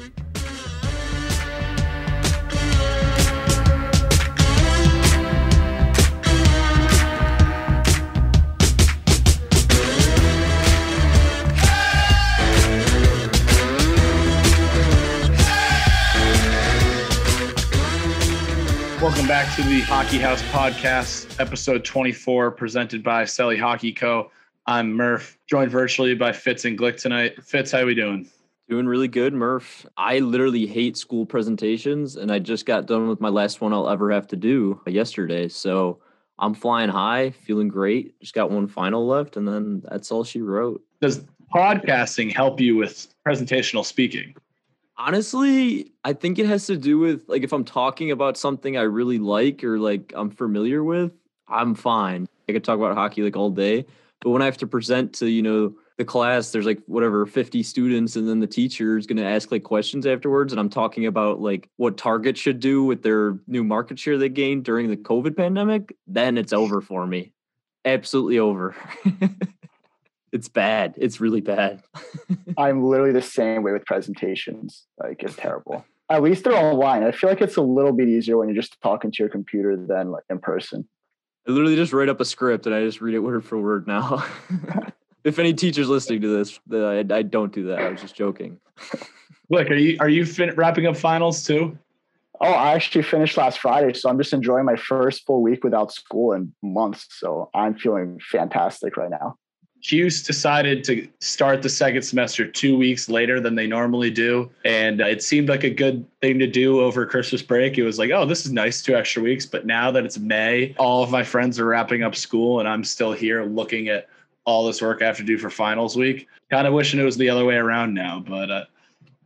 Welcome back to the Hockey House Podcast, episode 24, presented by Selly Hockey Co. I'm Murph, joined virtually by Fitz and Glick tonight. Fitz, how we doing? Doing really good, Murph. I literally hate school presentations, and I just got done with my last one I'll ever have to do yesterday. So I'm flying high, feeling great. Just got one final left, and then that's all she wrote. Does podcasting help you with presentational speaking? Honestly, I think it has to do with like if I'm talking about something I really like or like I'm familiar with, I'm fine. I could talk about hockey like all day. But when I have to present to, you know, the class, there's like whatever 50 students, and then the teacher is going to ask like questions afterwards. And I'm talking about like what Target should do with their new market share they gained during the COVID pandemic. Then it's over for me. Absolutely over. it's bad. It's really bad. I'm literally the same way with presentations. Like it's terrible. At least they're online. I feel like it's a little bit easier when you're just talking to your computer than like in person. I literally just write up a script and I just read it word for word now. if any teachers listening to this, I, I don't do that. I was just joking. Look, are you are you fin- wrapping up finals too? Oh, I actually finished last Friday, so I'm just enjoying my first full week without school in months. So I'm feeling fantastic right now. Hughes decided to start the second semester two weeks later than they normally do. And it seemed like a good thing to do over Christmas break. It was like, oh, this is nice, two extra weeks. But now that it's May, all of my friends are wrapping up school and I'm still here looking at all this work I have to do for finals week. Kind of wishing it was the other way around now, but uh,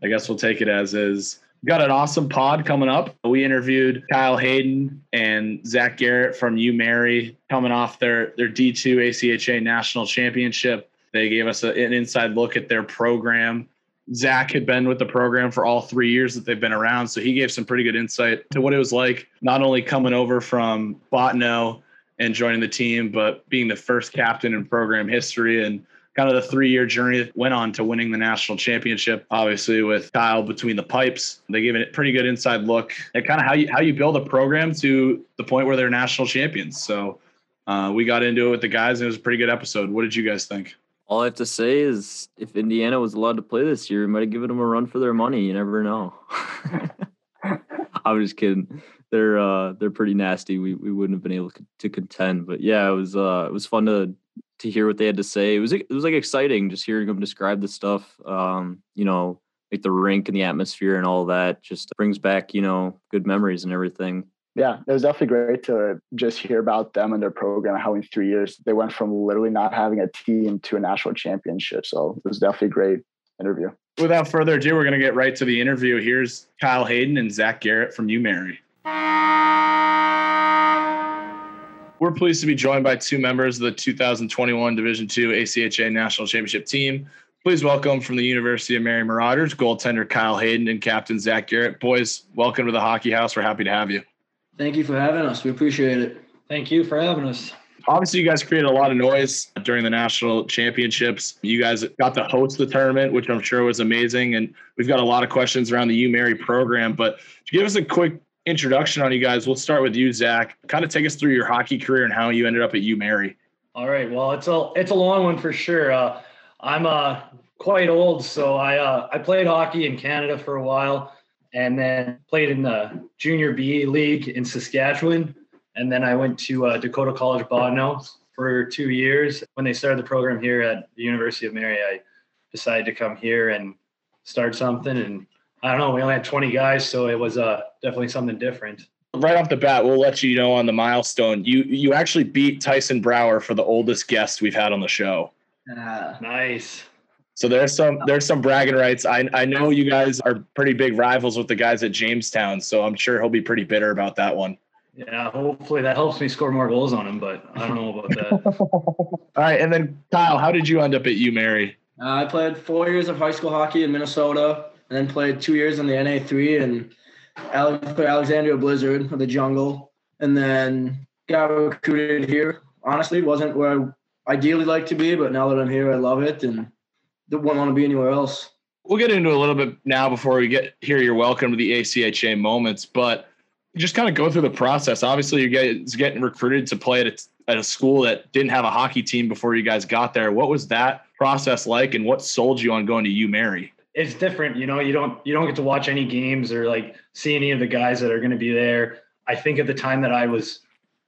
I guess we'll take it as is got an awesome pod coming up. We interviewed Kyle Hayden and Zach Garrett from UMary coming off their their D2 ACHA national championship. They gave us a, an inside look at their program. Zach had been with the program for all three years that they've been around, so he gave some pretty good insight to what it was like, not only coming over from Bottineau and joining the team, but being the first captain in program history and kind of the three year journey that went on to winning the national championship. Obviously, with Kyle between the pipes, they gave it a pretty good inside look at kind of how you how you build a program to the point where they're national champions. So uh, we got into it with the guys, and it was a pretty good episode. What did you guys think? All I have to say is, if Indiana was allowed to play this year, we might have given them a run for their money. You never know. I'm just kidding. They're uh, they're pretty nasty. We we wouldn't have been able to contend, but yeah, it was uh, it was fun to to hear what they had to say. It was it was like exciting just hearing them describe the stuff. Um, you know, like the rink and the atmosphere and all that just brings back you know good memories and everything. Yeah, it was definitely great to just hear about them and their program. How in three years they went from literally not having a team to a national championship. So it was definitely a great interview. Without further ado, we're going to get right to the interview. Here's Kyle Hayden and Zach Garrett from UMary. We're pleased to be joined by two members of the 2021 Division II ACHA National Championship team. Please welcome from the University of Mary Marauders, goaltender Kyle Hayden and captain Zach Garrett. Boys, welcome to the Hockey House. We're happy to have you. Thank you for having us. We appreciate it. Thank you for having us. Obviously, you guys created a lot of noise during the national championships. You guys got to host the tournament, which I'm sure was amazing. And we've got a lot of questions around the U Mary program. But to give us a quick introduction on you guys. We'll start with you, Zach. Kind of take us through your hockey career and how you ended up at UMary. All right. Well, it's a it's a long one for sure. Uh, I'm uh, quite old, so I uh, I played hockey in Canada for a while, and then played in the junior B league in Saskatchewan, and then I went to uh, Dakota College Bottineau for two years. When they started the program here at the University of Mary, I decided to come here and start something, and I don't know. We only had 20 guys, so it was uh, definitely something different. Right off the bat, we'll let you know on the milestone. You you actually beat Tyson Brower for the oldest guest we've had on the show. Uh, nice. So there's some there's some bragging rights. I I know you guys are pretty big rivals with the guys at Jamestown, so I'm sure he'll be pretty bitter about that one. Yeah, hopefully that helps me score more goals on him, but I don't know about that. All right, and then Kyle, how did you end up at UMary? Uh, I played four years of high school hockey in Minnesota and then played two years in the NA3 and Alexandria Blizzard of the Jungle, and then got recruited here. Honestly, wasn't where I ideally like to be, but now that I'm here, I love it and don't want to be anywhere else. we'll get into a little bit now before we get here. You're welcome to the ACHA moments, but just kind of go through the process. Obviously, you guys getting recruited to play at a, at a school that didn't have a hockey team before you guys got there. What was that process like, and what sold you on going to U Mary? It's different, you know. You don't you don't get to watch any games or like see any of the guys that are going to be there. I think at the time that I was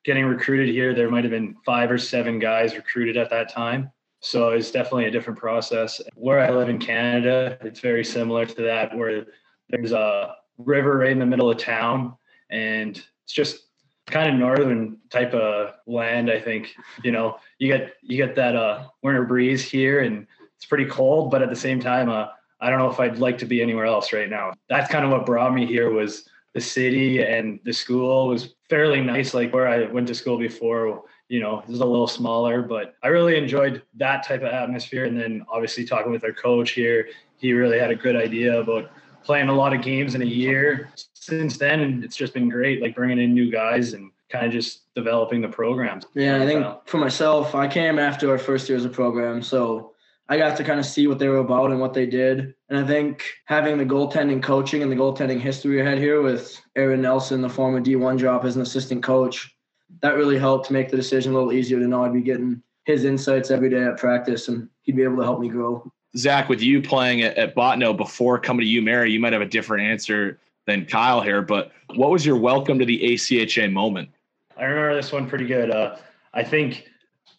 getting recruited here, there might have been five or seven guys recruited at that time. So it's definitely a different process. Where I live in Canada, it's very similar to that, where there's a river right in the middle of town, and it's just kind of northern type of land. I think you know you get you get that uh, winter breeze here, and it's pretty cold, but at the same time, uh, I don't know if I'd like to be anywhere else right now. That's kind of what brought me here was the city and the school was fairly nice. Like where I went to school before, you know, it was a little smaller, but I really enjoyed that type of atmosphere. And then obviously talking with our coach here, he really had a good idea about playing a lot of games in a year since then. And it's just been great, like bringing in new guys and kind of just developing the programs. Yeah, I think for myself, I came after our first year as a program. So I got to kind of see what they were about and what they did. And I think having the goaltending coaching and the goaltending history I had here with Aaron Nelson, the former D1 drop as an assistant coach, that really helped make the decision a little easier to know I'd be getting his insights every day at practice and he'd be able to help me grow. Zach, with you playing at, at Bottineau before coming to U Mary, you might have a different answer than Kyle here, but what was your welcome to the ACHA moment? I remember this one pretty good. Uh, I think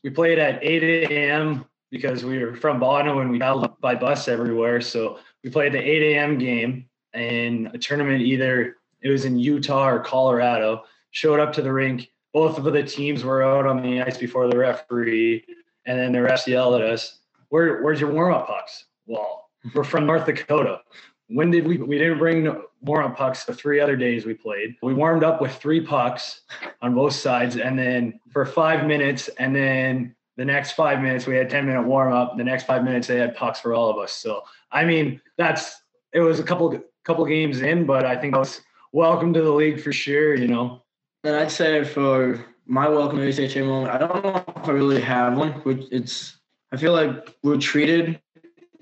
we played at 8 a.m because we were from Bottineau and we traveled by bus everywhere. So we played the 8 a.m. game and a tournament either it was in Utah or Colorado. Showed up to the rink. Both of the teams were out on the ice before the referee, and then the rest yelled at us, Where, "Where's your warm up pucks?" Well, we're from North Dakota. When did we? We didn't bring warm up pucks the three other days we played. We warmed up with three pucks on both sides, and then for five minutes, and then the next five minutes we had 10 minute warm up the next five minutes they had pucks for all of us. So i mean that's it was a couple couple games in but i think I was welcome to the league for sure you know? And i'd say for my welcome to ACHA moment i don't know if i really have one it's i feel like we're treated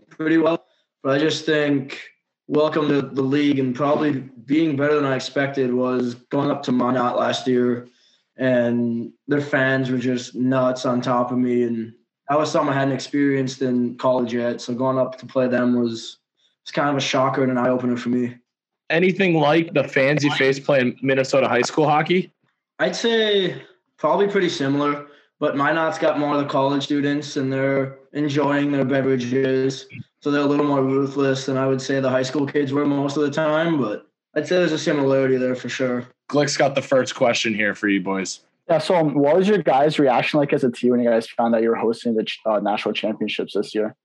pretty well but i just think welcome to the league and probably being better than i expected was going up to Minot last year and their fans were just nuts on top of me. And that was something I hadn't experienced in college yet. So going up to play them was was kind of a shocker and an eye opener for me. Anything like the fans you faced playing Minnesota high school hockey? I'd say probably pretty similar, but Minot's got more of the college students and they're enjoying their beverages. So they're a little more ruthless than I would say the high school kids were most of the time, but I'd say there's a similarity there for sure. Glick's got the first question here for you boys. Yeah. So, um, what was your guys' reaction like as a team when you guys found out you were hosting the uh, national championships this year?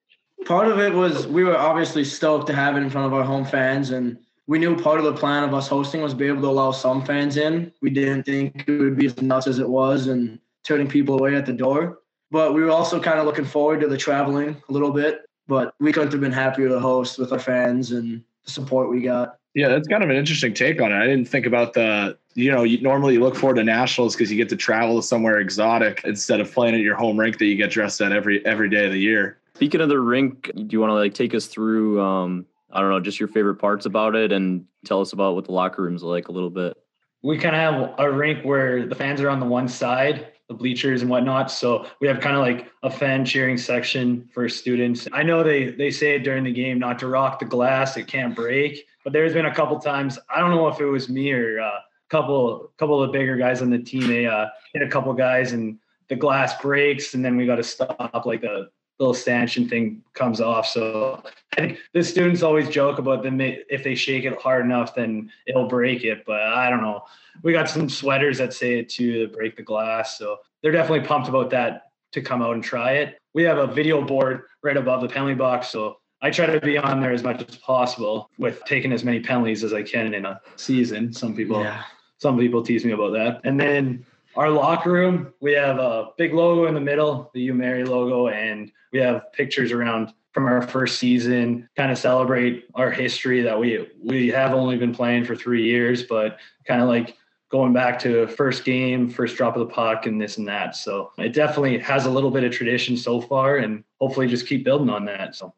Part of it was we were obviously stoked to have it in front of our home fans, and we knew part of the plan of us hosting was be able to allow some fans in. We didn't think it would be as nuts as it was and turning people away at the door. But we were also kind of looking forward to the traveling a little bit. But we couldn't have been happier to host with our fans and the support we got. Yeah, that's kind of an interesting take on it. I didn't think about the, you know, you normally look forward to nationals because you get to travel to somewhere exotic instead of playing at your home rink that you get dressed at every every day of the year. Speaking of the rink, do you want to like take us through um I don't know, just your favorite parts about it and tell us about what the locker room's like a little bit? We kind of have a rink where the fans are on the one side, the bleachers and whatnot. So we have kind of like a fan cheering section for students. I know they they say during the game not to rock the glass, it can't break. But there's been a couple times I don't know if it was me or a uh, couple couple of the bigger guys on the team. They uh, hit a couple guys and the glass breaks, and then we got to stop like the little stanchion thing comes off. So I think the students always joke about them if they shake it hard enough, then it'll break it. But I don't know. We got some sweaters that say it to break the glass. So they're definitely pumped about that to come out and try it. We have a video board right above the penalty box, so I try to be on there as much as possible with taking as many penalties as I can in a season. Some people, yeah. some people tease me about that. And then our locker room, we have a big logo in the middle, the U Mary logo, and we have pictures around from our first season, kind of celebrate our history that we we have only been playing for three years, but kind of like going back to first game, first drop of the puck, and this and that. So it definitely has a little bit of tradition so far, and hopefully just keep building on that. So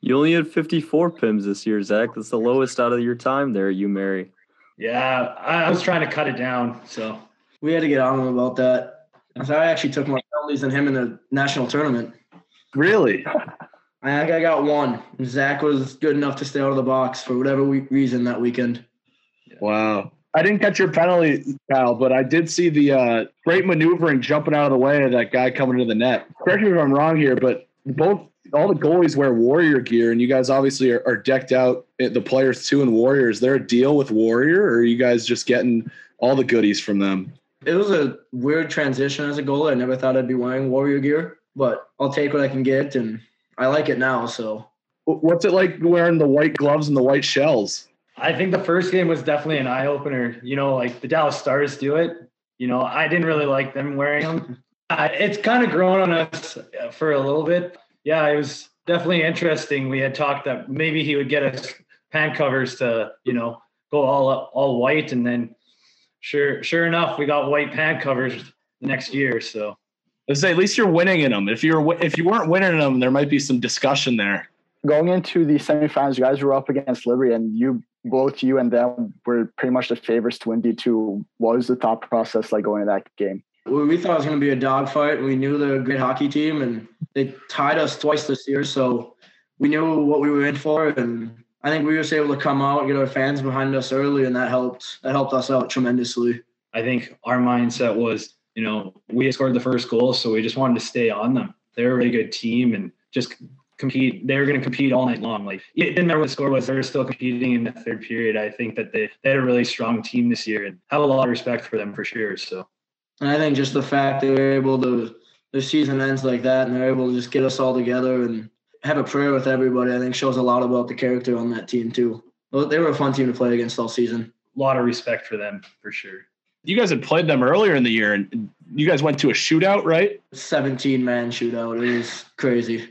You only had 54 PIMs this year, Zach. That's the lowest out of your time there, you Mary. Yeah, I, I was trying to cut it down. So We had to get on him about that. So I actually took more penalties than him in the national tournament. Really? I think I got one. Zach was good enough to stay out of the box for whatever we- reason that weekend. Wow. I didn't catch your penalty, pal, but I did see the uh, great maneuvering jumping out of the way of that guy coming to the net. Correct me if I'm wrong here, but both all the goalies wear Warrior gear, and you guys obviously are, are decked out. eh, The players too in Warrior. Is there a deal with Warrior, or are you guys just getting all the goodies from them? It was a weird transition as a goalie. I never thought I'd be wearing Warrior gear, but I'll take what I can get, and I like it now. So What's it like wearing the white gloves and the white shells? I think the first game was definitely an eye opener. You know, like the Dallas Stars do it. You know, I didn't really like them wearing them. It's kind of grown on us uh, for a little bit. Yeah, it was definitely interesting. We had talked that maybe he would get us pant covers to, you know, go all all white, and then sure, sure enough, we got white pant covers the next year. So I say at least you're winning in them. If you're if you weren't winning in them, there might be some discussion there. Going into the semifinals, you guys were up against Liberty, and you both you and them were pretty much the favorites to win D two. What was the thought process like going to that game? We thought it was going to be a dogfight. We knew they're great hockey team, and they tied us twice this year. So we knew what we were in for, and I think we were just able to come out and get our fans behind us early, and that helped. That helped us out tremendously. I think our mindset was, you know, we scored the first goal, so we just wanted to stay on them. They're a really good team and just compete. They were going to compete all night long. Like it didn't matter what the score was; they were still competing in the third period. I think that they, they had a really strong team this year, and have a lot of respect for them for sure. So And I think just the fact they were able to, the season ends like that, and they're able to just get us all together and have a prayer with everybody. I think shows a lot about the character on that team too. Well, They were a fun team to play against all season. a lot of respect for them for sure. You guys had played them earlier in the year, and you guys went to a shootout, right? 17 man shootout. It was crazy.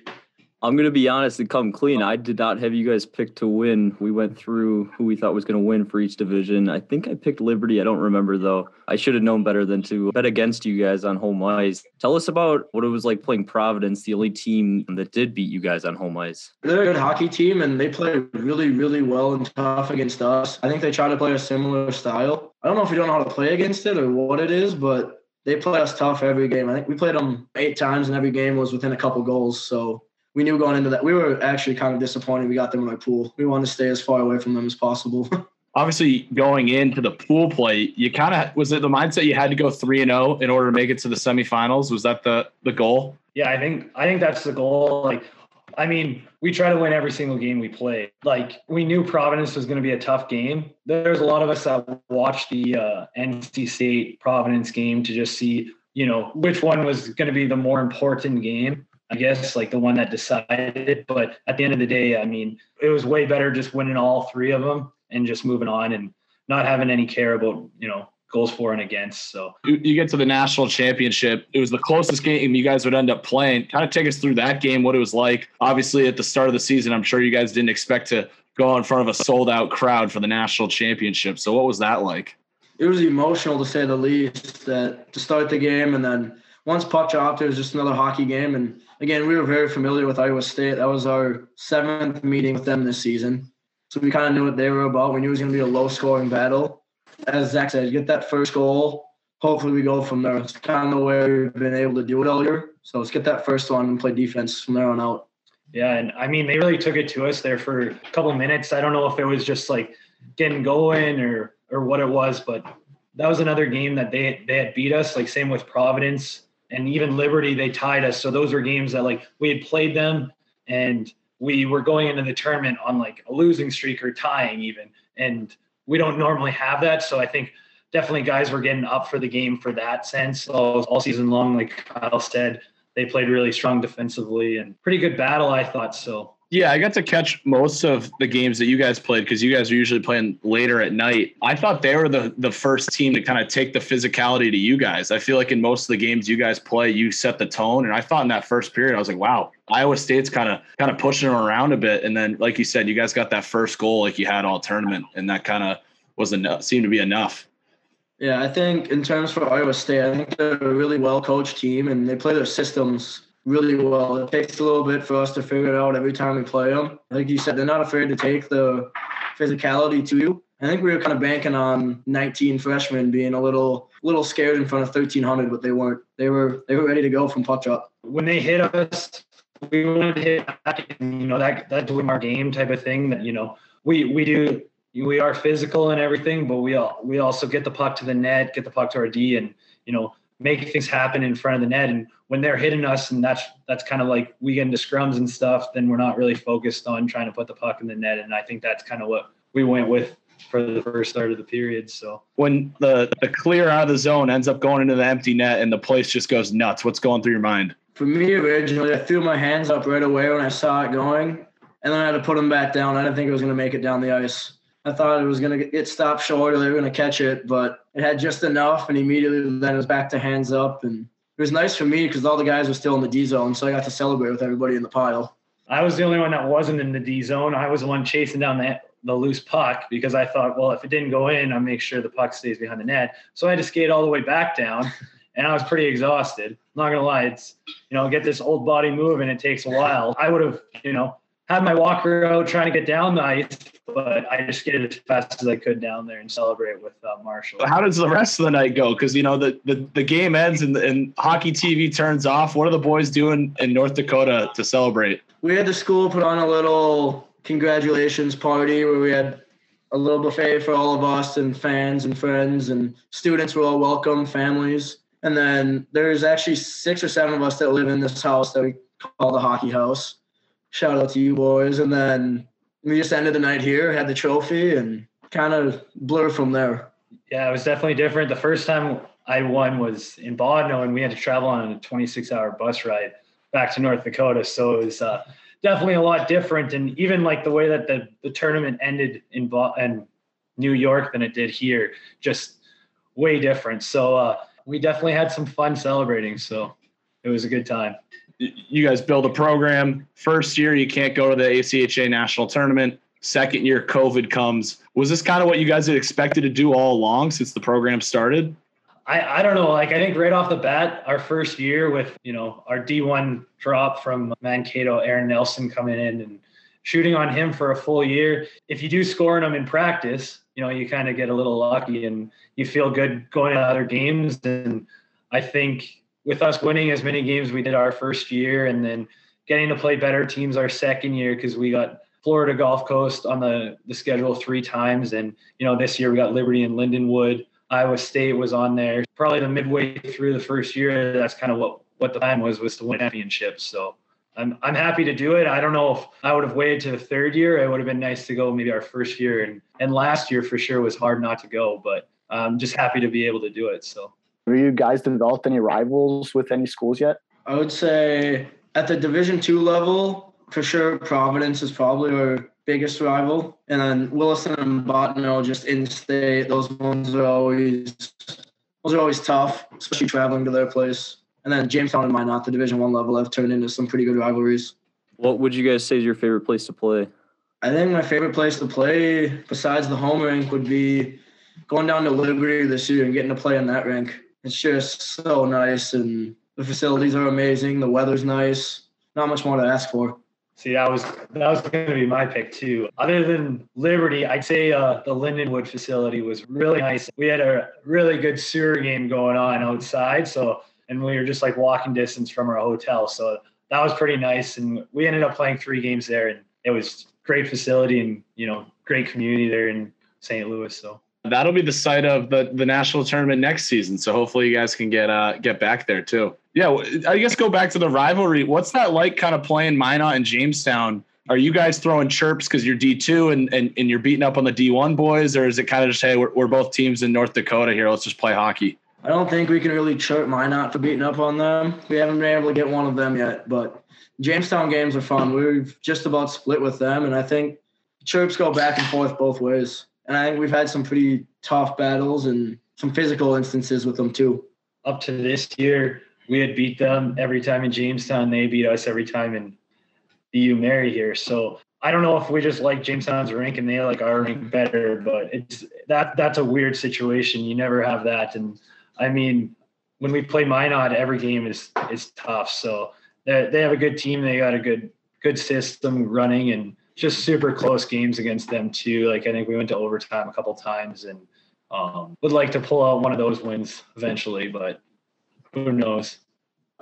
I'm gonna be honest and come clean. I did not have you guys pick to win. We went through who we thought was gonna win for each division. I think I picked Liberty. I don't remember though. I should have known better than to bet against you guys on home ice. Tell us about what it was like playing Providence, the only team that did beat you guys on home ice. They're a good hockey team, and they play really, really well and tough against us. I think they try to play a similar style. I don't know if we don't know how to play against it or what it is, but they play us tough every game. I think we played them eight times, and every game was within a couple goals. So we knew going into that. We were actually kind of disappointed we got them in our pool. We wanted to stay as far away from them as possible. Obviously, going into the pool play, you kind of was it the mindset you had to go three and zero in order to make it to the semifinals? Was that the the goal? Yeah, I think I think that's the goal. Like, I mean, we try to win every single game we play. Like, we knew Providence was going to be a tough game. There's a lot of us that watched the uh, NC State Providence game to just see, you know, which one was going to be the more important game. I guess like the one that decided. But at the end of the day, I mean, it was way better just winning all three of them and just moving on and not having any care about you know goals for and against. So You, you get to the national championship. It was the closest game you guys would end up playing. Kind of take us through that game, what it was like. Obviously, at the start of the season, I'm sure you guys didn't expect to go in front of a sold out crowd for the national championship. So, what was that like? it was emotional to say the least that to start the game and then once puck dropped it was just another hockey game and again we were very familiar with iowa state. That was our seventh meeting with them this season. So we kind of knew what they were about. We knew it was going to be a low scoring battle. As zach said get that first goal. Hopefully we go from there. It's kind of way we've been able to do it all year. So let's get that first one and play defense from there on out. Yeah, and I mean they really took it to us there for a couple minutes. I don't know if it was just like getting going or or what it was, but that was another game that they they had beat us. Like same with Providence and even Liberty, they tied us. So those were games that like we had played them and we were going into the tournament on like a losing streak or tying even. And we don't normally have that. So I think definitely guys were getting up for the game for that sense all, all season long. Like Kyle said, they played really strong defensively and pretty good battle, I thought. So Yeah, I got to catch most of the games that you guys played because you guys are usually playing later at night. I thought they were the the first team to kind of take the physicality to you guys. I feel like in most of the games you guys play, you set the tone, and I thought in that first period, I was like, wow, Iowa State's kind of kind of pushing them around a bit, and then like you said, you guys got that first goal like you had all tournament, and that kind of was enough. Seemed to be enough. Yeah, I think in terms for Iowa State, I think they're a really well coached team and they play their systems really well. It takes a little bit for us to figure it out every time we play them. Like you said, they're not afraid to take the physicality to you. I think we were kind of banking on 19 freshmen being a little little scared in front of 1300, but they weren't. They were they were ready to go from puck drop. When they hit us, we wanted to hit back. You know that that's our game type of thing. That you know we we do we are physical and everything, but we all, we also get the puck to the net, get the puck to our D, and you know make things happen in front of the net. And when they're hitting us, and that's that's kind of like we get into scrums and stuff, then we're not really focused on trying to put the puck in the net. And I think that's kind of what we went with for the first start of the period. So when the the clear out of the zone ends up going into the empty net and the place just goes nuts, what's going through your mind? For me, originally, I threw my hands up right away when I saw it going, and then I had to put them back down. I didn't think it was going to make it down the ice. I thought it was going to get stopped short or they were going to catch it, but it had just enough, and immediately then it was back to hands up. And it was nice for me because all the guys were still in the D zone, so I got to celebrate with everybody in the pile. I was the only one that wasn't in the D zone. I was the one chasing down the the loose puck because I thought, well, if it didn't go in, I'll make sure the puck stays behind the net. So I had to skate all the way back down, and I was pretty exhausted. I'm not gonna lie, it's you know get this old body moving. It takes a while. I would have you know had my walker out trying to get down the ice, but I just skated as fast as I could down there and celebrate with uh, Marshall. How does the rest of the night go? Because you know the, the, the game ends and, and hockey TV turns off. What are the boys doing in North Dakota to celebrate? We had the school put on a little congratulations party where we had a little buffet for all of us and fans and friends and students were all welcome, families. And then there's actually six or seven of us that live in this house that we call the hockey house. Shout out to you boys. And then we just ended the night here, had the trophy, and kind of blur from there. Yeah, it was definitely different. The first time I won was in Bottineau, and we had to travel on a 26 hour bus ride back to North Dakota. So it was, uh, definitely a lot different. And even like the way that the, the tournament ended in, in New York than it did here, just way different. So uh, we definitely had some fun celebrating. So it was a good time. You guys build a program. First year, you can't go to the ACHA national tournament. Second year, COVID comes. Was this kind of what you guys had expected to do all along since the program started? I, I don't know. Like I think right off the bat, our first year with you know our D1 drop from Mankato, Aaron Nelson coming in and shooting on him for a full year. If you do score on him in practice, you know you kind of get a little lucky and you feel good going to other games. And I think with us winning as many games we did our first year, and then getting to play better teams our second year because we got Florida Gulf Coast on the the schedule three times, and you know this year we got Liberty and Lindenwood. Iowa State was on there. Probably the midway through the first year, that's kind of what what the plan was was to win championships. So I'm I'm happy to do it. I don't know if I would have waited to the third year. It would have been nice to go maybe our first year, and and last year for sure was hard not to go. But I'm just happy to be able to do it. So. Have you guys developed any rivals with any schools yet? I would say at the Division two level, for sure, Providence is probably our biggest rival. And then Williston and Bottineau just in state. Those ones are always those are always tough, especially traveling to their place. And then Jamestown and Minot, the Division One level, have turned into some pretty good rivalries. What would you guys say is your favorite place to play? I think my favorite place to play, besides the home rink, would be going down to Liberty this year and getting to play in that rink. It's just so nice, and the facilities are amazing. The weather's nice. Not much more to ask for. See, that was that was going to be my pick too. Other than Liberty, I'd say uh, the Lindenwood facility was really nice. We had a really good sewer game going on outside, so and we were just like walking distance from our hotel, so that was pretty nice. And we ended up playing three games there, and it was great facility and you know great community there in St. Louis. So that'll be the site of the the national tournament next season. So hopefully you guys can get uh get back there too. Yeah, I guess go back to the rivalry. What's that like, kind of playing Minot and Jamestown? Are you guys throwing chirps because you're D two and, and and you're beating up on the D one boys, or is it kind of just hey we're, we're both teams in North Dakota here? Let's just play hockey. I don't think we can really chirp Minot for beating up on them. We haven't been able to get one of them yet, but Jamestown games are fun. We've just about split with them, and I think chirps go back and forth both ways. And I think we've had some pretty tough battles and some physical instances with them too. Up to this year, we had beat them every time in Jamestown. They beat us every time in BU Mary here. So I don't know if we just like Jamestown's rank and they like our rank better, but it's that that's a weird situation. You never have that. And I mean, when we play Minot, every game is is tough. So they they have a good team. They got a good good system running and just super close games against them too. Like I think we went to overtime a couple times and um, would like to pull out one of those wins eventually, but who knows?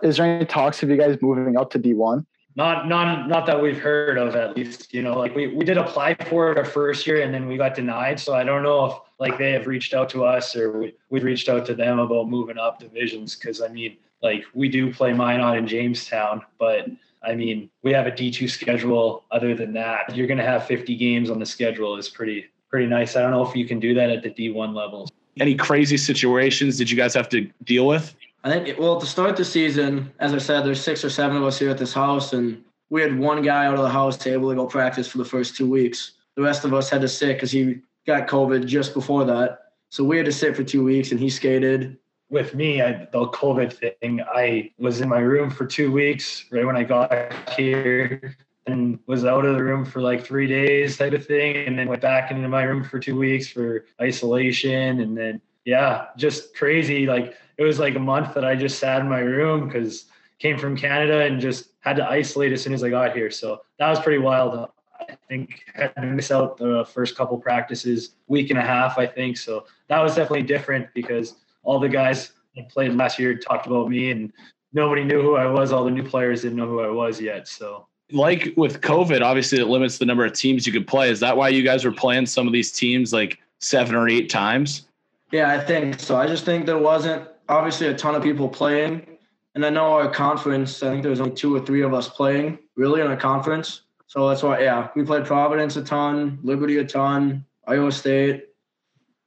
Is there any talks of you guys moving up to D1? Not not not that we've heard of at least. You know, like we, we did apply for it our first year and then we got denied. So I don't know if like they have reached out to us or we, we reached out to them about moving up divisions because I mean like we do play Minot in Jamestown, but I mean, we have a D2 schedule. Other than that, you're going to have 50 games on the schedule is pretty pretty nice. I don't know if you can do that at the D1 level. Any crazy situations did you guys have to deal with? I think, it, well, to start the season, as I said, there's six or seven of us here at this house, and we had one guy out of the house able to go practice for the first two weeks. The rest of us had to sit because he got COVID just before that. So we had to sit for two weeks, and he skated with me, I, the COVID thing, I was in my room for two weeks right when I got here and was out of the room for like three days type of thing. And then went back into my room for two weeks for isolation. And then, yeah, just crazy. Like it was like a month that I just sat in my room because came from Canada and just had to isolate as soon as I got here. So that was pretty wild. I think had to miss out the first couple practices, week and a half, I think. So that was definitely different because all the guys that played last year talked about me and nobody knew who I was. All the new players didn't know who I was yet. So like with COVID, obviously it limits the number of teams you could play. Is that why you guys were playing some of these teams like seven or eight times? Yeah, I think so. I just think there wasn't obviously a ton of people playing. And I know our conference, I think there was only two or three of us playing really in a conference. So that's why, yeah, we played Providence a ton, Liberty a ton, Iowa State,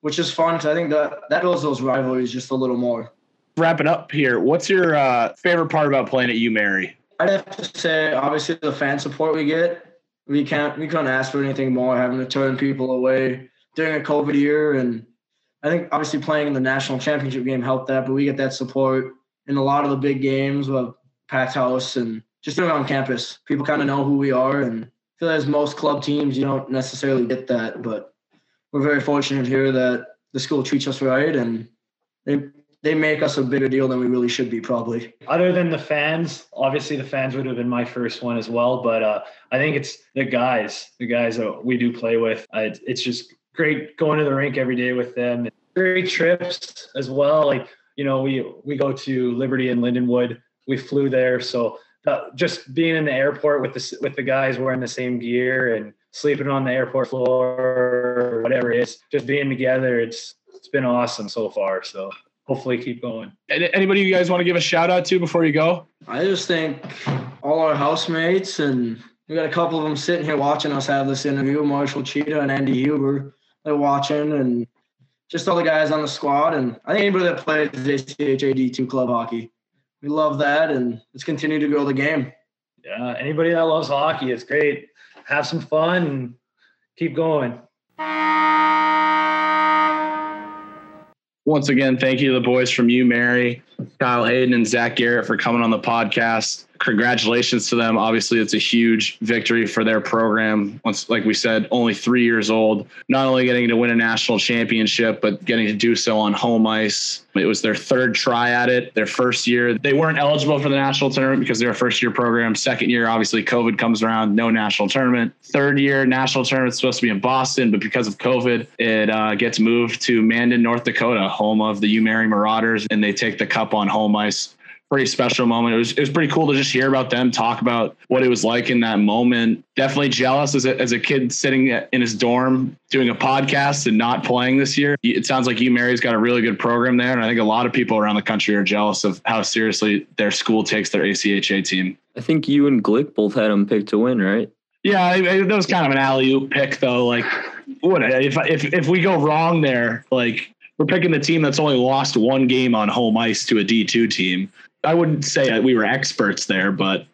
which is fun because I think that that builds those rivalries just a little more. Wrapping up here, what's your uh, favorite part about playing at UMary? I'd have to say, obviously, the fan support we get. We can't we couldn't ask for anything more. Having to turn people away during a COVID year, and I think obviously playing in the national championship game helped that. But we get that support in a lot of the big games with packed house and just around campus. People kind of know who we are, and I feel as most club teams, you don't necessarily get that, but we're very fortunate here that the school treats us right and they they make us a bigger deal than we really should be probably. Other than the fans obviously the fans would have been my first one as well but uh, i think it's the guys the guys that we do play with. I, it's just great going to the rink every day with them. Great trips as well like you know we we go to liberty and lindenwood. We flew there so uh, just being in the airport with the with the guys wearing the same gear and sleeping on the airport floor or whatever it is, just being together, it's it's been awesome so far. So hopefully keep going. Anybody you guys want to give a shout out to before you go? I just think all our housemates and we got a couple of them sitting here watching us have this interview. Marshall Cheetah and Andy Huber, they're watching, and just all the guys on the squad. And I think anybody that plays ACHA D2 club hockey, we love that, and let's continue to grow the game. Yeah, anybody that loves hockey, it's great have some fun and keep going. Once again, thank you to the boys from UMary, Kyle Hayden and Zach Garrett for coming on the podcast congratulations to them. Obviously, it's a huge victory for their program. Once, like we said, only three years old, not only getting to win a national championship, but getting to do so on home ice. It was their third try at it. Their first year, they weren't eligible for the national tournament because they're a first year program. Second year, obviously, COVID comes around, no national tournament. Third year, national tournament supposed to be in Boston, but because of COVID, it uh, gets moved to Mandan, North Dakota, home of the UMary Marauders, and they take the cup on home ice pretty special moment. It was it was pretty cool to just hear about them talk about what it was like in that moment. Definitely jealous as a, as a kid sitting in his dorm doing a podcast and not playing this year. It sounds like UMary's got a really good program there, and I think a lot of people around the country are jealous of how seriously their school takes their ACHA team. I think you and Glick both had them picked to win, right? Yeah, that was kind of an alley oop pick, though. Like, what if if if we go wrong there? Like, we're picking the team that's only lost one game on home ice to a D two team. I wouldn't say that we were experts there, but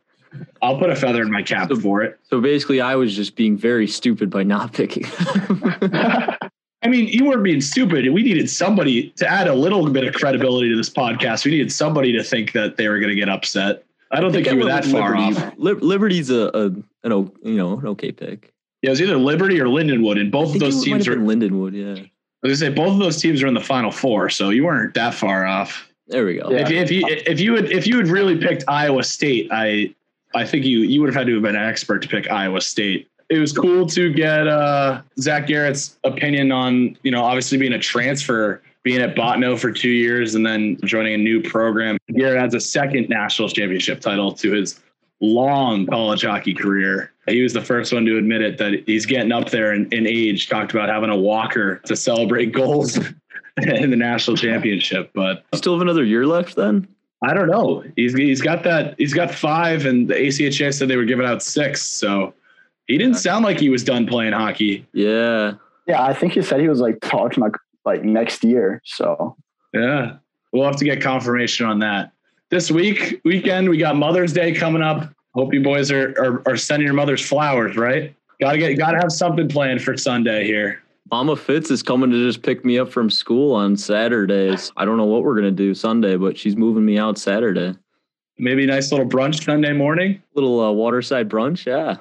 I'll put a feather in my cap so, for it. So basically, I was just being very stupid by not picking. I mean, you weren't being stupid. We needed somebody to add a little bit of credibility to this podcast. We needed somebody to think that they were going to get upset. I don't I think, think you were that far Liberty. off. Liberty's a, a an you know an okay pick. Yeah, it was either Liberty or Lindenwood, and both of those teams are Lindenwood. Yeah, I was gonna say both of those teams are in the final four, so you weren't that far off. There we go. Yeah. If, if you if you would if you had really picked Iowa State, I I think you you would have had to have been an expert to pick Iowa State. It was cool to get uh, Zach Garrett's opinion on you know obviously being a transfer, being at Bottineau for two years, and then joining a new program. Garrett has a second national championship title to his long college hockey career. He was the first one to admit it that he's getting up there in, in age. Talked about having a walker to celebrate goals in the national championship, but still have another year left then? I don't know. He's he's got that. He's got five, and the ACHA said they were giving out six. So he didn't sound like he was done playing hockey. Yeah. Yeah, I think he said he was like talking like like next year. So Yeah, we'll have to get confirmation on that. This week weekend we got Mother's Day coming up. Hope you boys are are, are sending your mothers flowers, right? Got to get got to have something planned for Sunday here. Mama Fitz is coming to just pick me up from school on Saturdays. I don't know what we're gonna do Sunday, but she's moving me out Saturday. Maybe a nice little brunch Sunday morning. Little uh, waterside brunch, yeah.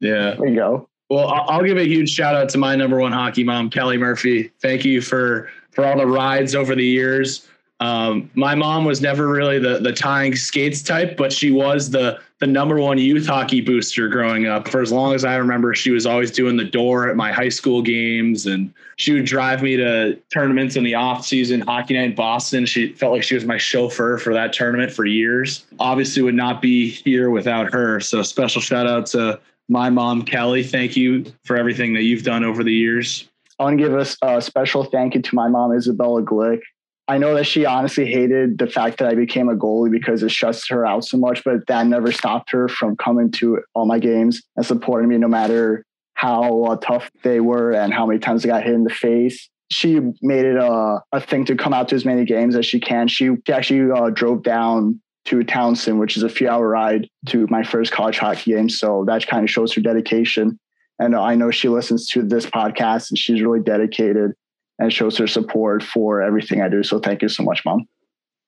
Yeah. there you go. Well, I'll I'll give a huge shout out to my number one hockey mom, Kelly Murphy. Thank you for for all the rides over the years. Um, my mom was never really the the tying skates type, but she was the the number one youth hockey booster growing up. For as long as I remember, she was always doing the door at my high school games, and she would drive me to tournaments in the off season. Hockey night in Boston. She felt like she was my chauffeur for that tournament for years. Obviously, would not be here without her. So special shout out to my mom, Kelly. Thank you for everything that you've done over the years. I want to give a, a special thank you to my mom, Isabella Glick. I know that she honestly hated the fact that I became a goalie because it stressed her out so much, but that never stopped her from coming to all my games and supporting me no matter how uh, tough they were and how many times I got hit in the face. She made it a, a thing to come out to as many games as she can. She actually uh, drove down to Townsend, which is a few hour ride to my first college hockey game. So that kind of shows her dedication. And I know she listens to this podcast and she's really dedicated and shows her support for everything I do. So thank you so much, mom.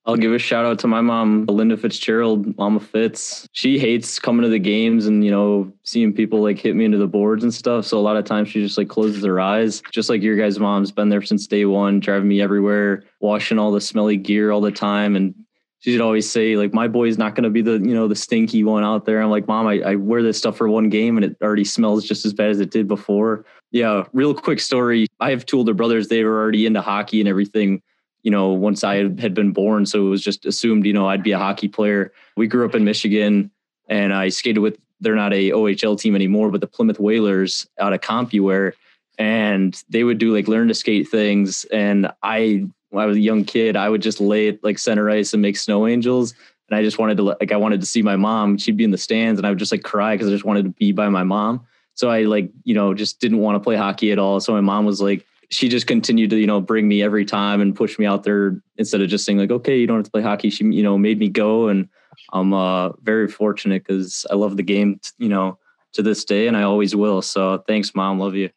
I'll give a shout out to my mom, Linda Fitzgerald, Mama Fitz. She hates coming to the games and, you know, seeing people like hit me into the boards and stuff. So a lot of times she just like closes her eyes, just like your guys' mom's been there since day one, driving me everywhere, washing all the smelly gear all the time. And she'd always say, like, my boy's not going to be the, you know, the stinky one out there. I'm like, mom, I, I wear this stuff for one game and it already smells just as bad as it did before. Yeah. Real quick story. I have two older brothers. They were already into hockey and everything you know, once I had been born. So it was just assumed, you know, I'd be a hockey player. We grew up in Michigan and I skated with, they're not a OHL team anymore, but the Plymouth Whalers out of Compuware. And they would do like learn to skate things. And I, when I was a young kid, I would just lay it like center ice and make snow angels. And I just wanted to, like, I wanted to see my mom. She'd be in the stands and I would just like cry because I just wanted to be by my mom. So I like, you know, just didn't want to play hockey at all. So my mom was like, she just continued to, you know, bring me every time and push me out there instead of just saying like, okay, you don't have to play hockey. She, you know, made me go. And I'm uh, very fortunate because I love the game, you know, to this day and I always will. So thanks, mom. Love you.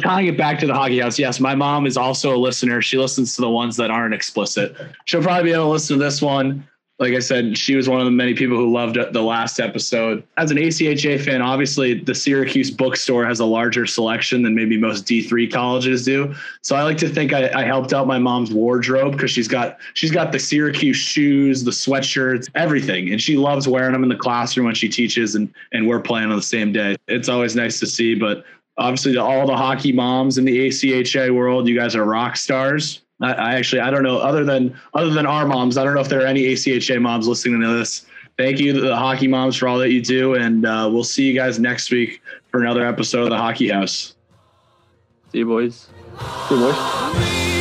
Tying it back to the hockey house, yes, my mom is also a listener. She listens to the ones that aren't explicit. She'll probably be able to listen to this one. Like I said, she was one of the many people who loved the last episode. As an ACHA fan, obviously the Syracuse bookstore has a larger selection than maybe most D3 colleges do. So I like to think I, I helped out my mom's wardrobe because she's got she's got the Syracuse shoes, the sweatshirts, everything, and she loves wearing them in the classroom when she teaches, and and we're playing on the same day. It's always nice to see, but obviously to all the hockey moms in the ACHA world, you guys are rock stars. I, I, actually I don't know other than other than our moms, I don't know if there are any ACHA moms listening to this. Thank you to the hockey moms for all that you do, and uh, we'll see you guys next week for another episode of the Hockey House. See you boys. Good boys.